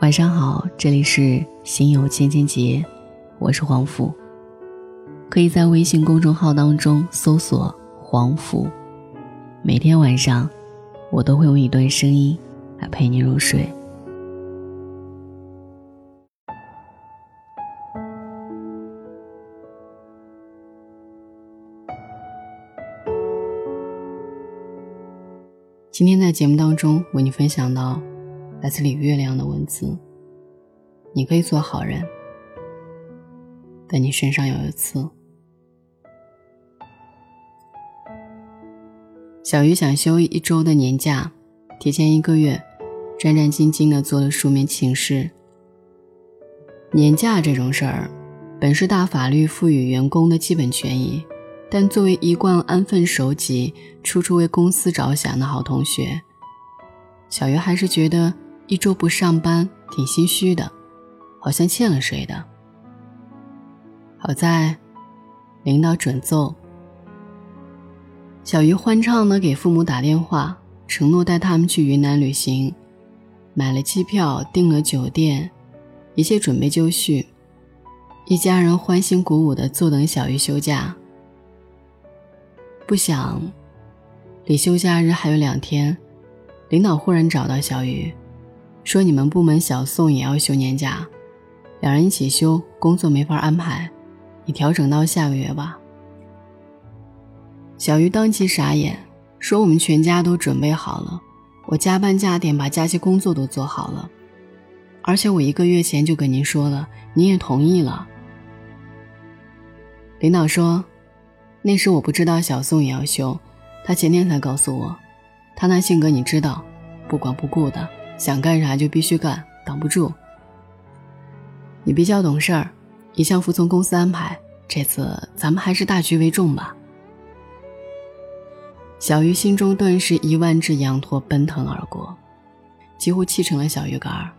晚上好，这里是心有千千结，我是黄甫。可以在微信公众号当中搜索“黄甫”，每天晚上我都会用一段声音来陪你入睡。今天在节目当中为你分享到。来自李月亮的文字。你可以做好人，但你身上有一刺。小鱼想休一周的年假，提前一个月，战战兢兢的做了书面请示。年假这种事儿，本是大法律赋予员工的基本权益，但作为一贯安分守己、处处为公司着想的好同学，小鱼还是觉得。一周不上班，挺心虚的，好像欠了谁的。好在，领导准奏。小鱼欢畅的给父母打电话，承诺带他们去云南旅行，买了机票，订了酒店，一切准备就绪。一家人欢欣鼓舞的坐等小鱼休假。不想，离休假日还有两天，领导忽然找到小鱼。说你们部门小宋也要休年假，两人一起休，工作没法安排，你调整到下个月吧。小鱼当即傻眼，说我们全家都准备好了，我加班加点把假期工作都做好了，而且我一个月前就跟您说了，您也同意了。领导说，那时我不知道小宋也要休，他前天才告诉我，他那性格你知道，不管不顾的。想干啥就必须干，挡不住。你比较懂事儿，一向服从公司安排。这次咱们还是大局为重吧。小鱼心中顿时一万只羊驼奔腾而过，几乎气成了小鱼干儿。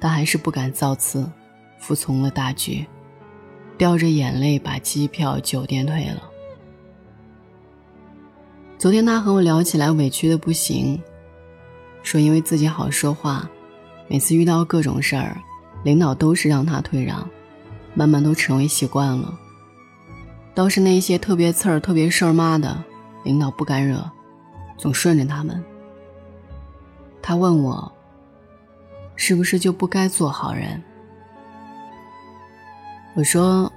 但还是不敢造次，服从了大局，掉着眼泪把机票、酒店退了。昨天他和我聊起来，委屈的不行。说因为自己好说话，每次遇到各种事儿，领导都是让他退让，慢慢都成为习惯了。倒是那些特别刺儿、特别事儿妈的，领导不敢惹，总顺着他们。他问我，是不是就不该做好人？我说，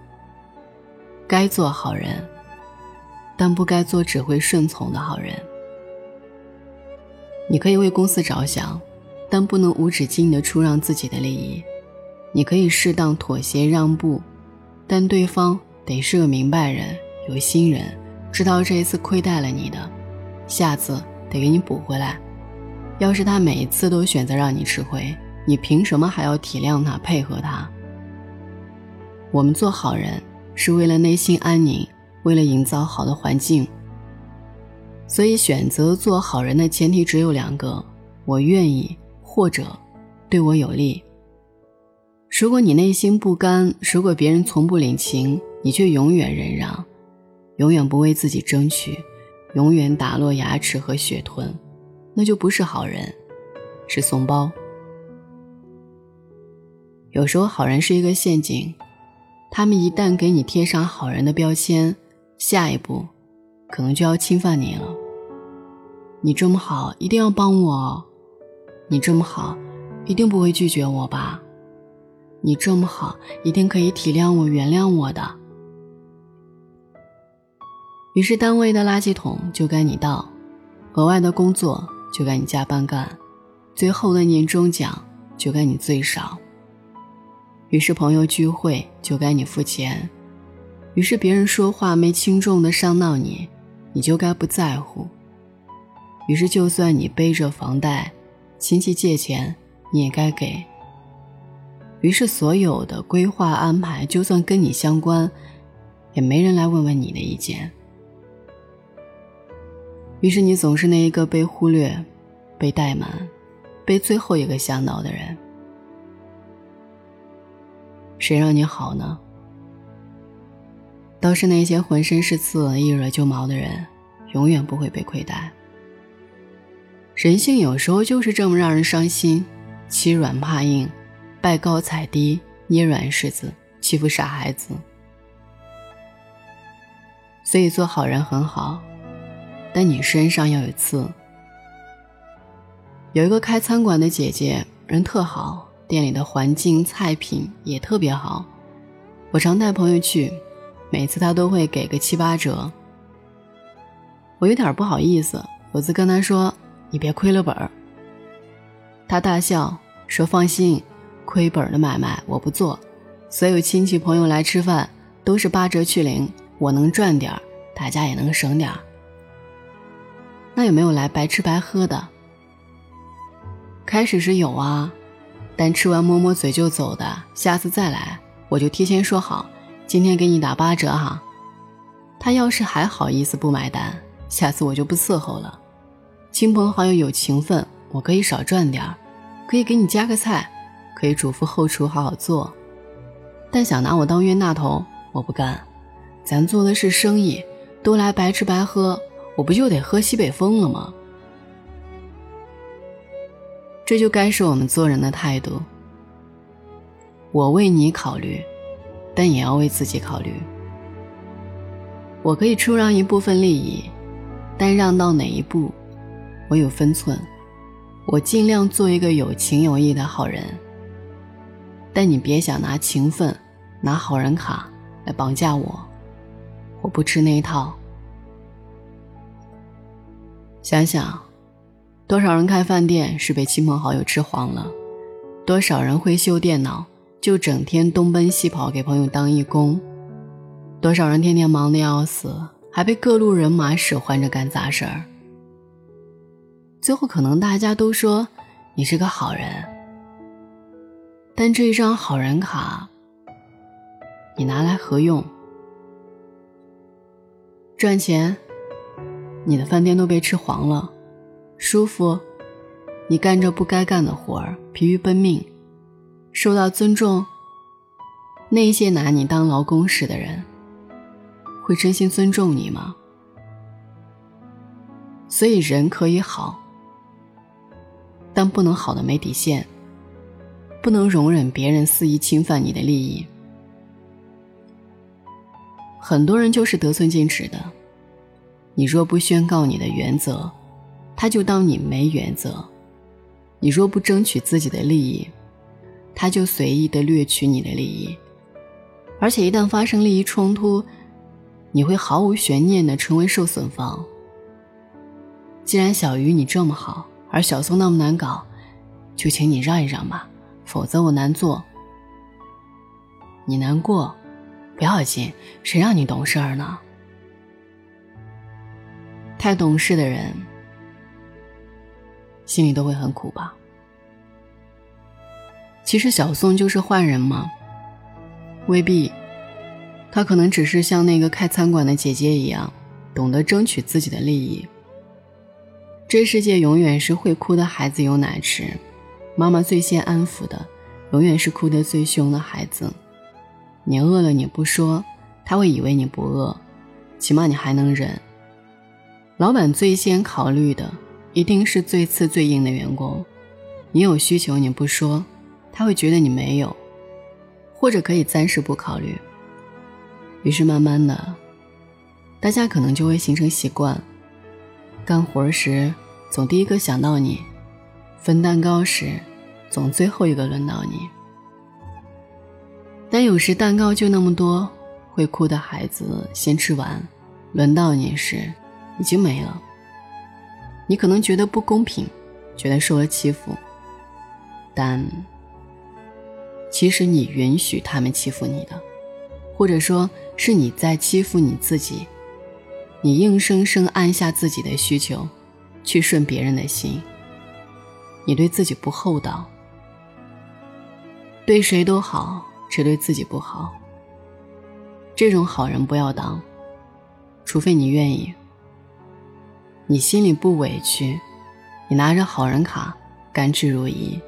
该做好人，但不该做只会顺从的好人。你可以为公司着想，但不能无止境的出让自己的利益。你可以适当妥协让步，但对方得是个明白人、有心人，知道这一次亏待了你的，下次得给你补回来。要是他每一次都选择让你吃亏，你凭什么还要体谅他、配合他？我们做好人是为了内心安宁，为了营造好的环境。所以，选择做好人的前提只有两个：我愿意，或者对我有利。如果你内心不甘，如果别人从不领情，你却永远忍让，永远不为自己争取，永远打落牙齿和血吞，那就不是好人，是怂包。有时候，好人是一个陷阱，他们一旦给你贴上好人的标签，下一步可能就要侵犯你了。你这么好，一定要帮我。你这么好，一定不会拒绝我吧？你这么好，一定可以体谅我、原谅我的。于是，单位的垃圾桶就该你倒，额外的工作就该你加班干，最后的年终奖就该你最少。于是，朋友聚会就该你付钱。于是，别人说话没轻重的伤到你，你就该不在乎。于是，就算你背着房贷，亲戚借钱，你也该给。于是，所有的规划安排，就算跟你相关，也没人来问问你的意见。于是，你总是那一个被忽略、被怠慢、被最后一个想到的人。谁让你好呢？倒是那些浑身是刺、一惹就毛的人，永远不会被亏待。人性有时候就是这么让人伤心，欺软怕硬，拜高踩低，捏软柿子，欺负傻孩子。所以做好人很好，但你身上要有刺。有一个开餐馆的姐姐，人特好，店里的环境、菜品也特别好。我常带朋友去，每次她都会给个七八折。我有点不好意思，我就跟她说：“你别亏了本儿。”他大笑说：“放心，亏本的买卖我不做。所有亲戚朋友来吃饭都是八折去零，我能赚点儿，大家也能省点儿。那有没有来白吃白喝的？”开始是有啊，但吃完摸摸嘴就走的，下次再来我就提前说好，今天给你打八折哈。他要是还好意思不买单，下次我就不伺候了。亲朋好友有情分，我可以少赚点儿，可以给你加个菜，可以嘱咐后厨好好做。但想拿我当冤大头，我不干。咱做的是生意，都来白吃白喝，我不就得喝西北风了吗？这就该是我们做人的态度。我为你考虑，但也要为自己考虑。我可以出让一部分利益，但让到哪一步，我有分寸。我尽量做一个有情有义的好人。但你别想拿情分、拿好人卡来绑架我，我不吃那一套。想想。多少人开饭店是被亲朋好友吃黄了？多少人会修电脑，就整天东奔西跑给朋友当义工？多少人天天忙得要死，还被各路人马使唤着干杂事儿？最后可能大家都说你是个好人，但这一张好人卡，你拿来何用？赚钱，你的饭店都被吃黄了。舒服，你干着不该干的活儿，疲于奔命，受到尊重。那些拿你当劳工使的人，会真心尊重你吗？所以人可以好，但不能好的没底线，不能容忍别人肆意侵犯你的利益。很多人就是得寸进尺的，你若不宣告你的原则。他就当你没原则，你若不争取自己的利益，他就随意的掠取你的利益，而且一旦发生利益冲突，你会毫无悬念的成为受损方。既然小鱼你这么好，而小宋那么难搞，就请你让一让吧，否则我难做。你难过，不要紧，谁让你懂事儿呢？太懂事的人。心里都会很苦吧？其实小宋就是坏人吗？未必，他可能只是像那个开餐馆的姐姐一样，懂得争取自己的利益。这世界永远是会哭的孩子有奶吃，妈妈最先安抚的，永远是哭得最凶的孩子。你饿了你不说，他会以为你不饿，起码你还能忍。老板最先考虑的。一定是最次最硬的员工，你有需求你不说，他会觉得你没有，或者可以暂时不考虑。于是慢慢的，大家可能就会形成习惯，干活时总第一个想到你，分蛋糕时总最后一个轮到你。但有时蛋糕就那么多，会哭的孩子先吃完，轮到你时已经没了。你可能觉得不公平，觉得受了欺负，但其实你允许他们欺负你的，或者说是你在欺负你自己。你硬生生按下自己的需求，去顺别人的心。你对自己不厚道，对谁都好，只对自己不好。这种好人不要当，除非你愿意。你心里不委屈，你拿着好人卡，甘之如饴。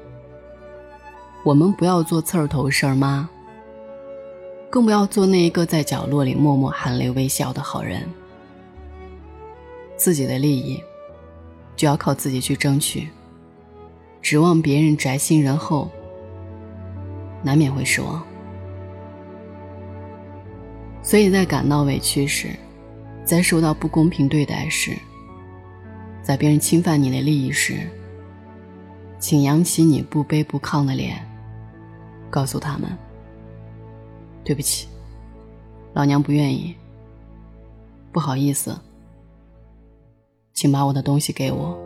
我们不要做刺儿头事儿妈，更不要做那一个在角落里默默含泪微笑的好人。自己的利益，就要靠自己去争取。指望别人宅心仁厚，难免会失望。所以在感到委屈时，在受到不公平对待时，在别人侵犯你的利益时，请扬起你不卑不亢的脸，告诉他们：“对不起，老娘不愿意，不好意思，请把我的东西给我。”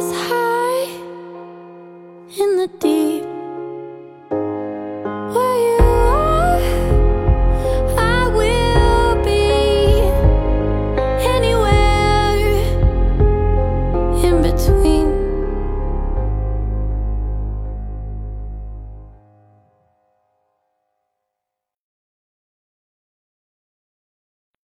How.